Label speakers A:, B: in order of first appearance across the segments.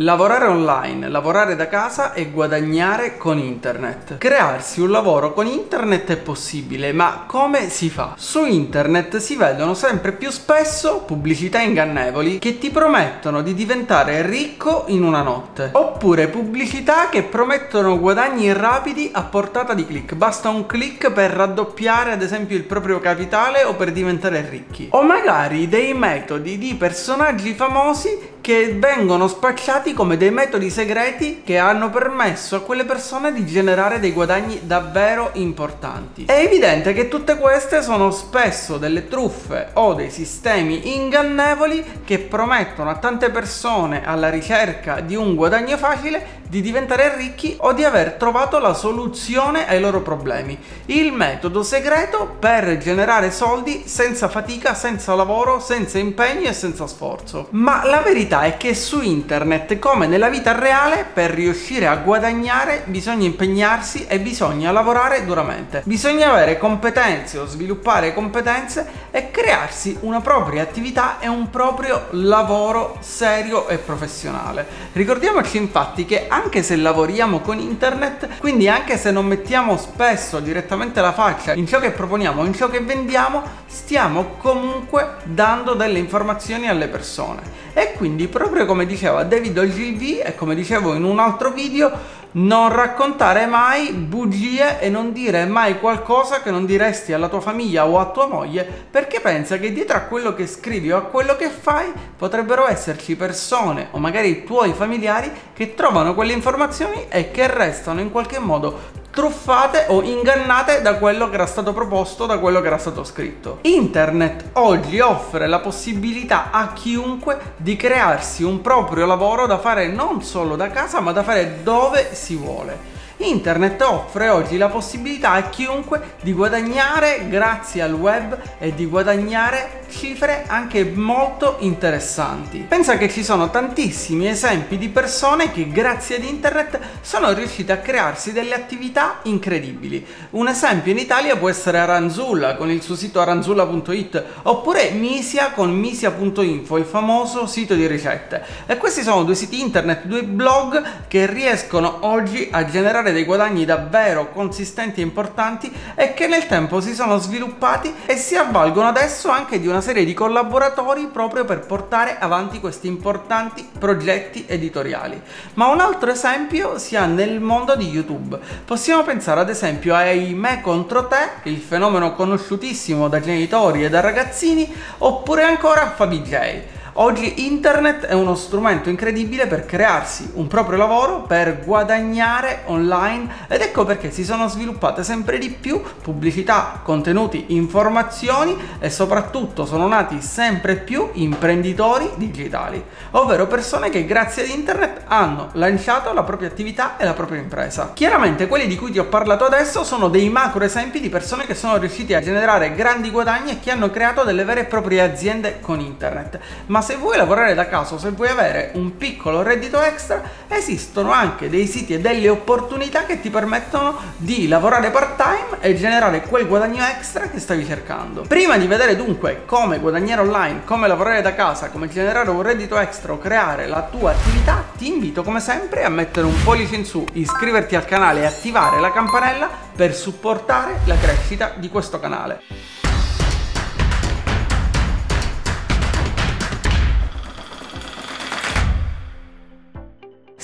A: Lavorare online, lavorare da casa e guadagnare con internet. Crearsi un lavoro con internet è possibile, ma come si fa? Su internet si vedono sempre più spesso pubblicità ingannevoli che ti promettono di diventare ricco in una notte, oppure pubblicità che promettono guadagni rapidi a portata di click. Basta un click per raddoppiare ad esempio il proprio capitale o per diventare ricchi. O magari dei metodi di personaggi famosi che vengono spacciati come dei metodi segreti che hanno permesso a quelle persone di generare dei guadagni davvero importanti. È evidente che tutte queste sono spesso delle truffe o dei sistemi ingannevoli che promettono a tante persone alla ricerca di un guadagno facile di diventare ricchi o di aver trovato la soluzione ai loro problemi. Il metodo segreto per generare soldi senza fatica, senza lavoro, senza impegno e senza sforzo. Ma la verità verità è che su internet, come nella vita reale, per riuscire a guadagnare bisogna impegnarsi e bisogna lavorare duramente. Bisogna avere competenze o sviluppare competenze e crearsi una propria attività e un proprio lavoro serio e professionale. Ricordiamoci infatti che anche se lavoriamo con internet, quindi anche se non mettiamo spesso direttamente la faccia in ciò che proponiamo, in ciò che vendiamo, stiamo comunque dando delle informazioni alle persone. E quindi proprio come diceva David Ogilvy e come dicevo in un altro video, non raccontare mai bugie e non dire mai qualcosa che non diresti alla tua famiglia o a tua moglie perché pensa che dietro a quello che scrivi o a quello che fai potrebbero esserci persone o magari i tuoi familiari che trovano quelle informazioni e che restano in qualche modo truffate o ingannate da quello che era stato proposto, da quello che era stato scritto. Internet oggi offre la possibilità a chiunque di crearsi un proprio lavoro da fare non solo da casa, ma da fare dove si vuole. Internet offre oggi la possibilità a chiunque di guadagnare grazie al web e di guadagnare cifre anche molto interessanti. Pensa che ci sono tantissimi esempi di persone che grazie ad internet sono riuscite a crearsi delle attività incredibili. Un esempio in Italia può essere Aranzulla con il suo sito aranzulla.it oppure Misia con misia.info, il famoso sito di ricette. E questi sono due siti internet, due blog che riescono oggi a generare dei guadagni davvero consistenti e importanti e che nel tempo si sono sviluppati e si avvalgono adesso anche di una serie di collaboratori proprio per portare avanti questi importanti progetti editoriali. Ma un altro esempio si ha nel mondo di YouTube. Possiamo pensare ad esempio ai Me contro te, il fenomeno conosciutissimo da genitori e da ragazzini, oppure ancora a FabiJ Oggi internet è uno strumento incredibile per crearsi un proprio lavoro, per guadagnare online ed ecco perché si sono sviluppate sempre di più pubblicità, contenuti, informazioni e soprattutto sono nati sempre più imprenditori digitali, ovvero persone che grazie ad internet hanno lanciato la propria attività e la propria impresa. Chiaramente quelli di cui ti ho parlato adesso sono dei macro esempi di persone che sono riusciti a generare grandi guadagni e che hanno creato delle vere e proprie aziende con internet, ma se vuoi lavorare da casa se vuoi avere un piccolo reddito extra, esistono anche dei siti e delle opportunità che ti permettono di lavorare part time e generare quel guadagno extra che stavi cercando. Prima di vedere dunque come guadagnare online, come lavorare da casa, come generare un reddito extra o creare la tua attività, ti invito come sempre a mettere un pollice in su, iscriverti al canale e attivare la campanella per supportare la crescita di questo canale.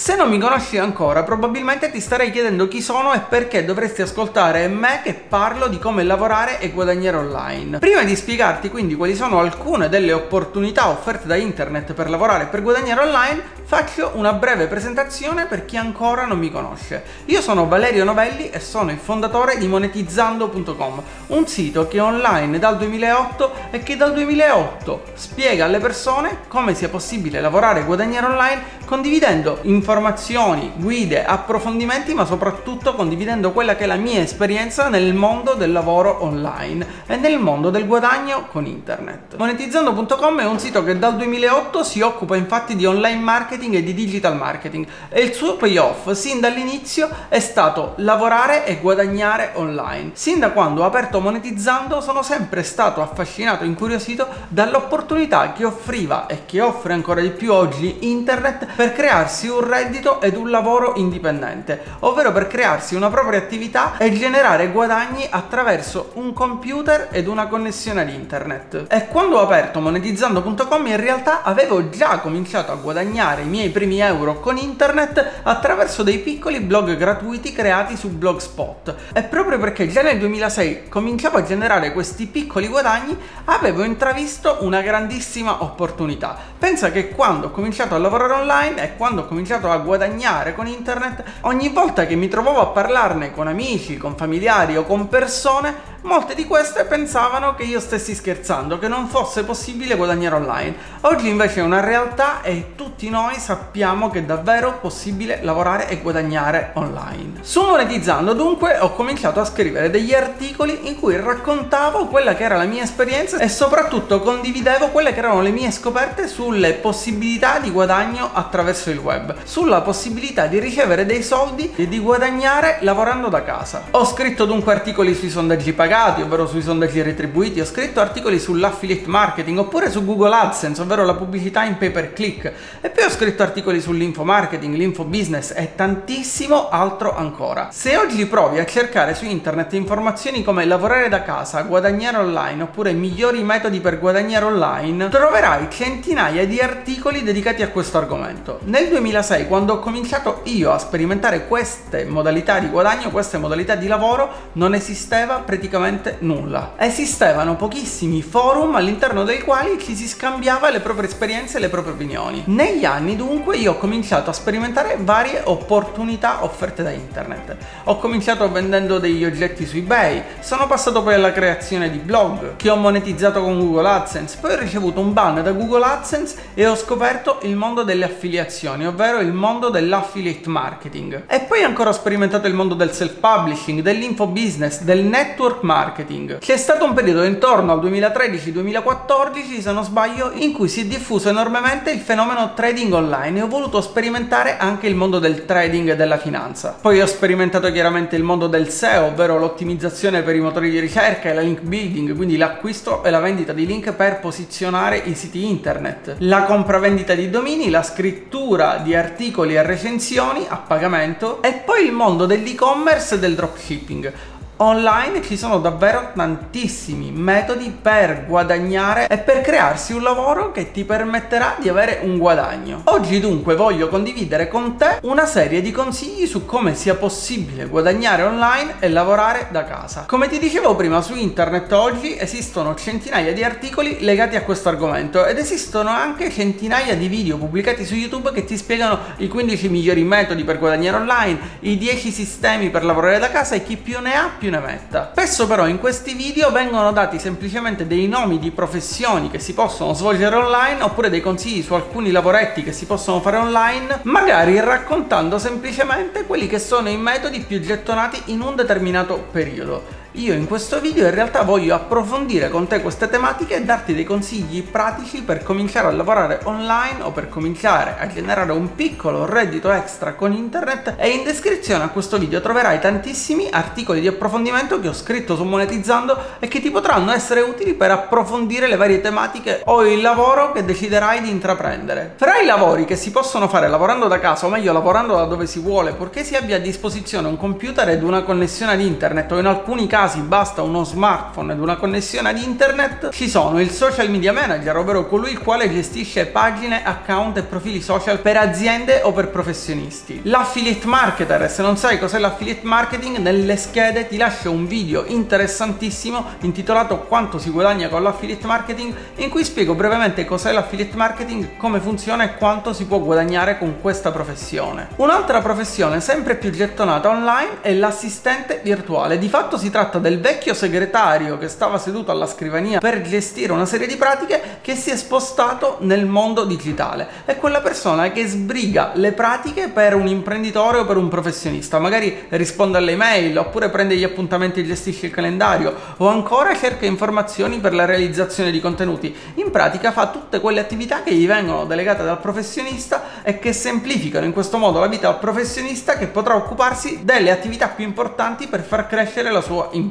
A: Se non mi conosci ancora, probabilmente ti starei chiedendo chi sono e perché dovresti ascoltare me che parlo di come lavorare e guadagnare online. Prima di spiegarti quindi quali sono alcune delle opportunità offerte da internet per lavorare e per guadagnare online, faccio una breve presentazione per chi ancora non mi conosce. Io sono Valerio Novelli e sono il fondatore di monetizzando.com, un sito che è online dal 2008 e che dal 2008 spiega alle persone come sia possibile lavorare e guadagnare online condividendo informazioni informazioni, guide, approfondimenti, ma soprattutto condividendo quella che è la mia esperienza nel mondo del lavoro online e nel mondo del guadagno con internet. Monetizzando.com è un sito che dal 2008 si occupa infatti di online marketing e di digital marketing e il suo payoff sin dall'inizio è stato lavorare e guadagnare online. Sin da quando ho aperto Monetizzando sono sempre stato affascinato e incuriosito dall'opportunità che offriva e che offre ancora di più oggi internet per crearsi un reddito ed un lavoro indipendente, ovvero per crearsi una propria attività e generare guadagni attraverso un computer ed una connessione ad internet. E quando ho aperto monetizzando.com in realtà avevo già cominciato a guadagnare i miei primi euro con internet attraverso dei piccoli blog gratuiti creati su Blogspot. E proprio perché già nel 2006 cominciavo a generare questi piccoli guadagni, avevo intravisto una grandissima opportunità. Pensa che quando ho cominciato a lavorare online e quando ho cominciato a guadagnare con internet, ogni volta che mi trovavo a parlarne con amici, con familiari o con persone, Molte di queste pensavano che io stessi scherzando, che non fosse possibile guadagnare online. Oggi invece è una realtà e tutti noi sappiamo che è davvero possibile lavorare e guadagnare online. Su Monetizzando dunque ho cominciato a scrivere degli articoli in cui raccontavo quella che era la mia esperienza e soprattutto condividevo quelle che erano le mie scoperte sulle possibilità di guadagno attraverso il web, sulla possibilità di ricevere dei soldi e di guadagnare lavorando da casa. Ho scritto dunque articoli sui sondaggi pagati ovvero sui sondaggi retribuiti, ho scritto articoli sull'affiliate marketing oppure su Google AdSense, ovvero la pubblicità in pay per click, e poi ho scritto articoli sull'info marketing, l'info business e tantissimo altro ancora. Se oggi provi a cercare su internet informazioni come lavorare da casa, guadagnare online oppure migliori metodi per guadagnare online, troverai centinaia di articoli dedicati a questo argomento. Nel 2006, quando ho cominciato io a sperimentare queste modalità di guadagno, queste modalità di lavoro, non esisteva praticamente nulla. Esistevano pochissimi forum all'interno dei quali ci si scambiava le proprie esperienze e le proprie opinioni. Negli anni dunque io ho cominciato a sperimentare varie opportunità offerte da internet. Ho cominciato vendendo degli oggetti su eBay, sono passato poi alla creazione di blog che ho monetizzato con Google AdSense, poi ho ricevuto un ban da Google AdSense e ho scoperto il mondo delle affiliazioni, ovvero il mondo dell'affiliate marketing. E poi ancora ho sperimentato il mondo del self-publishing, dell'info business, del network marketing. C'è stato un periodo intorno al 2013-2014, se non sbaglio, in cui si è diffuso enormemente il fenomeno trading online e ho voluto sperimentare anche il mondo del trading e della finanza. Poi ho sperimentato chiaramente il mondo del SEO, ovvero l'ottimizzazione per i motori di ricerca e la link building, quindi l'acquisto e la vendita di link per posizionare i siti internet, la compravendita di domini, la scrittura di articoli e recensioni a pagamento e poi il mondo dell'e-commerce e del dropshipping. Online ci sono davvero tantissimi metodi per guadagnare e per crearsi un lavoro che ti permetterà di avere un guadagno. Oggi dunque voglio condividere con te una serie di consigli su come sia possibile guadagnare online e lavorare da casa. Come ti dicevo prima, su internet oggi esistono centinaia di articoli legati a questo argomento ed esistono anche centinaia di video pubblicati su YouTube che ti spiegano i 15 migliori metodi per guadagnare online, i 10 sistemi per lavorare da casa e chi più ne ha più ne metta. Spesso però in questi video vengono dati semplicemente dei nomi di professioni che si possono svolgere online oppure dei consigli su alcuni lavoretti che si possono fare online, magari raccontando semplicemente quelli che sono i metodi più gettonati in un determinato periodo. Io in questo video in realtà voglio approfondire con te queste tematiche e darti dei consigli pratici per cominciare a lavorare online o per cominciare a generare un piccolo reddito extra con internet e in descrizione a questo video troverai tantissimi articoli di approfondimento che ho scritto su Monetizzando e che ti potranno essere utili per approfondire le varie tematiche o il lavoro che deciderai di intraprendere. Fra i lavori che si possono fare lavorando da casa o meglio lavorando da dove si vuole purché si abbia a disposizione un computer ed una connessione ad internet o in alcuni casi casi basta uno smartphone ed una connessione ad internet, ci sono il social media manager, ovvero colui il quale gestisce pagine, account e profili social per aziende o per professionisti. L'affiliate marketer, se non sai cos'è l'affiliate marketing, nelle schede ti lascio un video interessantissimo intitolato Quanto si guadagna con l'affiliate marketing, in cui spiego brevemente cos'è l'affiliate marketing, come funziona e quanto si può guadagnare con questa professione. Un'altra professione sempre più gettonata online è l'assistente virtuale. Di fatto si tratta tratta del vecchio segretario che stava seduto alla scrivania per gestire una serie di pratiche che si è spostato nel mondo digitale. È quella persona che sbriga le pratiche per un imprenditore o per un professionista, magari risponde alle email oppure prende gli appuntamenti e gestisce il calendario o ancora cerca informazioni per la realizzazione di contenuti. In pratica fa tutte quelle attività che gli vengono delegate dal professionista e che semplificano in questo modo la vita al professionista che potrà occuparsi delle attività più importanti per far crescere la sua impresa.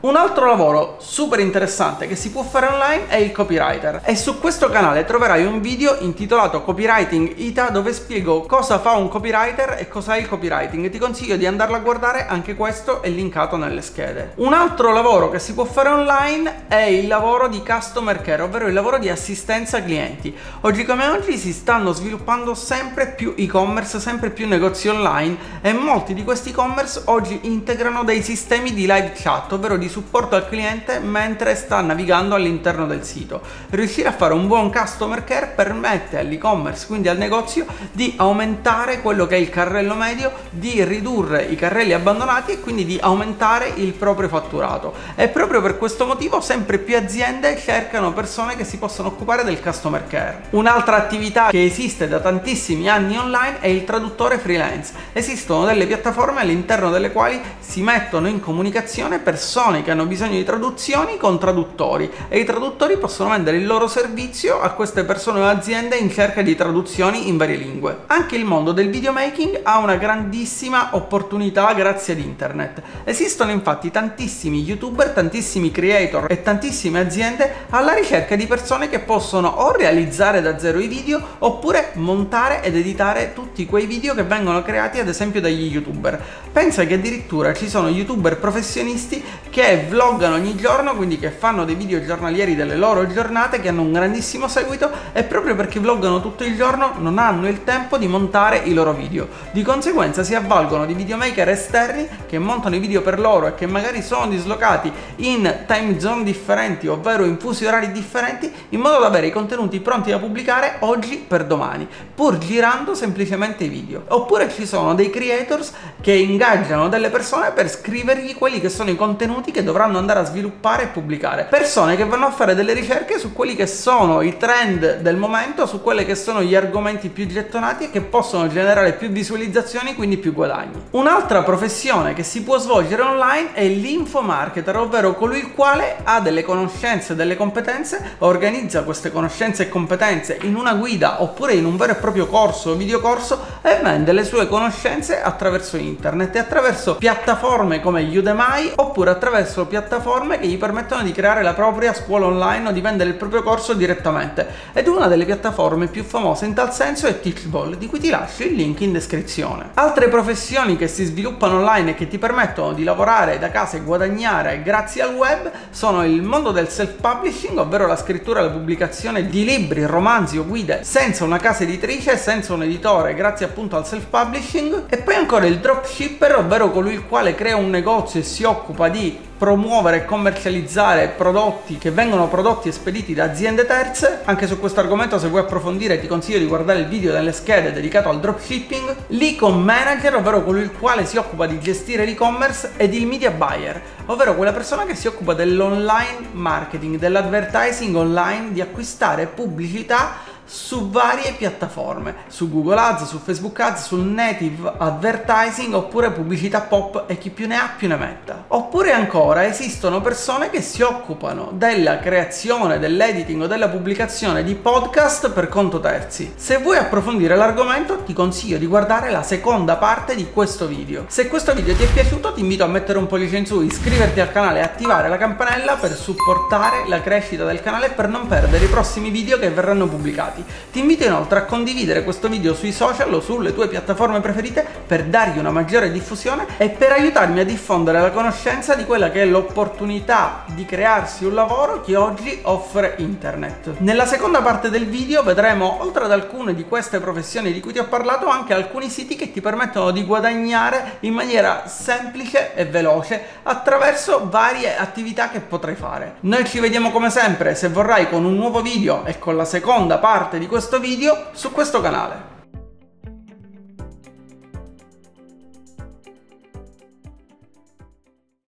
A: Un altro lavoro super interessante che si può fare online è il copywriter e su questo canale troverai un video intitolato Copywriting Ita dove spiego cosa fa un copywriter e cosa è il copywriting. Ti consiglio di andarlo a guardare, anche questo è linkato nelle schede. Un altro lavoro che si può fare online è il lavoro di customer care, ovvero il lavoro di assistenza clienti. Oggi come oggi si stanno sviluppando sempre più e-commerce, sempre più negozi online e molti di questi e-commerce oggi integrano dei sistemi di live chat, ovvero di supporto al cliente mentre sta navigando all'interno del sito. Riuscire a fare un buon customer care permette all'e-commerce, quindi al negozio, di aumentare quello che è il carrello medio, di ridurre i carrelli abbandonati e quindi di aumentare il proprio fatturato. E proprio per questo motivo sempre più aziende cercano persone che si possano occupare del customer care. Un'altra attività che esiste da tantissimi anni online è il traduttore freelance. Esistono delle piattaforme all'interno delle quali si mettono in comunicazione persone che hanno bisogno di traduzioni con traduttori e i traduttori possono vendere il loro servizio a queste persone o aziende in cerca di traduzioni in varie lingue. Anche il mondo del videomaking ha una grandissima opportunità grazie ad internet. Esistono infatti tantissimi youtuber, tantissimi creator e tantissime aziende alla ricerca di persone che possono o realizzare da zero i video oppure montare ed editare tutti quei video che vengono creati ad esempio dagli youtuber. Pensa che addirittura ci sono youtuber professionisti artisti che vloggano ogni giorno, quindi che fanno dei video giornalieri delle loro giornate, che hanno un grandissimo seguito e proprio perché vloggano tutto il giorno non hanno il tempo di montare i loro video. Di conseguenza si avvalgono di videomaker esterni che montano i video per loro e che magari sono dislocati in time zone differenti, ovvero in fusi orari differenti, in modo da avere i contenuti pronti da pubblicare oggi per domani, pur girando semplicemente i video. Oppure ci sono dei creators che ingaggiano delle persone per scrivergli quelli che sono i contenuti che dovranno andare a sviluppare e pubblicare. Persone che vanno a fare delle ricerche su quelli che sono i trend del momento, su quelli che sono gli argomenti più gettonati e che possono generare più visualizzazioni, quindi più guadagni. Un'altra professione che si può svolgere online è l'infomarketer, ovvero colui il quale ha delle conoscenze, delle competenze, organizza queste conoscenze e competenze in una guida oppure in un vero e proprio corso o videocorso e vende le sue conoscenze attraverso internet e attraverso piattaforme come Udemy oppure attraverso piattaforme che gli permettono di creare la propria scuola online o di vendere il proprio corso direttamente. Ed una delle piattaforme più famose in tal senso è Teachable, di cui ti lascio il link in descrizione. Altre professioni che si sviluppano online e che ti permettono di lavorare da casa e guadagnare grazie al web sono il mondo del self-publishing, ovvero la scrittura e la pubblicazione di libri, romanzi o guide senza una casa editrice, senza un editore, grazie appunto al self-publishing, e poi ancora il dropshipper, ovvero colui il quale crea un negozio e si occupa di promuovere e commercializzare prodotti che vengono prodotti e spediti da aziende terze. Anche su questo argomento, se vuoi approfondire, ti consiglio di guardare il video delle schede dedicato al dropshipping. L'e-com manager, ovvero colui il quale si occupa di gestire l'e-commerce, ed il media buyer, ovvero quella persona che si occupa dell'online marketing, dell'advertising online, di acquistare pubblicità su varie piattaforme, su Google Ads, su Facebook Ads, sul native advertising oppure pubblicità pop e chi più ne ha più ne metta. Oppure ancora esistono persone che si occupano della creazione, dell'editing o della pubblicazione di podcast per conto terzi. Se vuoi approfondire l'argomento ti consiglio di guardare la seconda parte di questo video. Se questo video ti è piaciuto ti invito a mettere un pollice in su, iscriverti al canale e attivare la campanella per supportare la crescita del canale e per non perdere i prossimi video che verranno pubblicati pubblicati. Ti invito inoltre a condividere questo video sui social o sulle tue piattaforme preferite per dargli una maggiore diffusione e per aiutarmi a diffondere la conoscenza di quella che è l'opportunità di crearsi un lavoro che oggi offre internet. Nella seconda parte del video vedremo, oltre ad alcune di queste professioni di cui ti ho parlato, anche alcuni siti che ti permettono di guadagnare in maniera semplice e veloce attraverso varie attività che potrai fare. Noi ci vediamo come sempre, se vorrai, con un nuovo video e con la seconda parte parte di questo video su questo canale.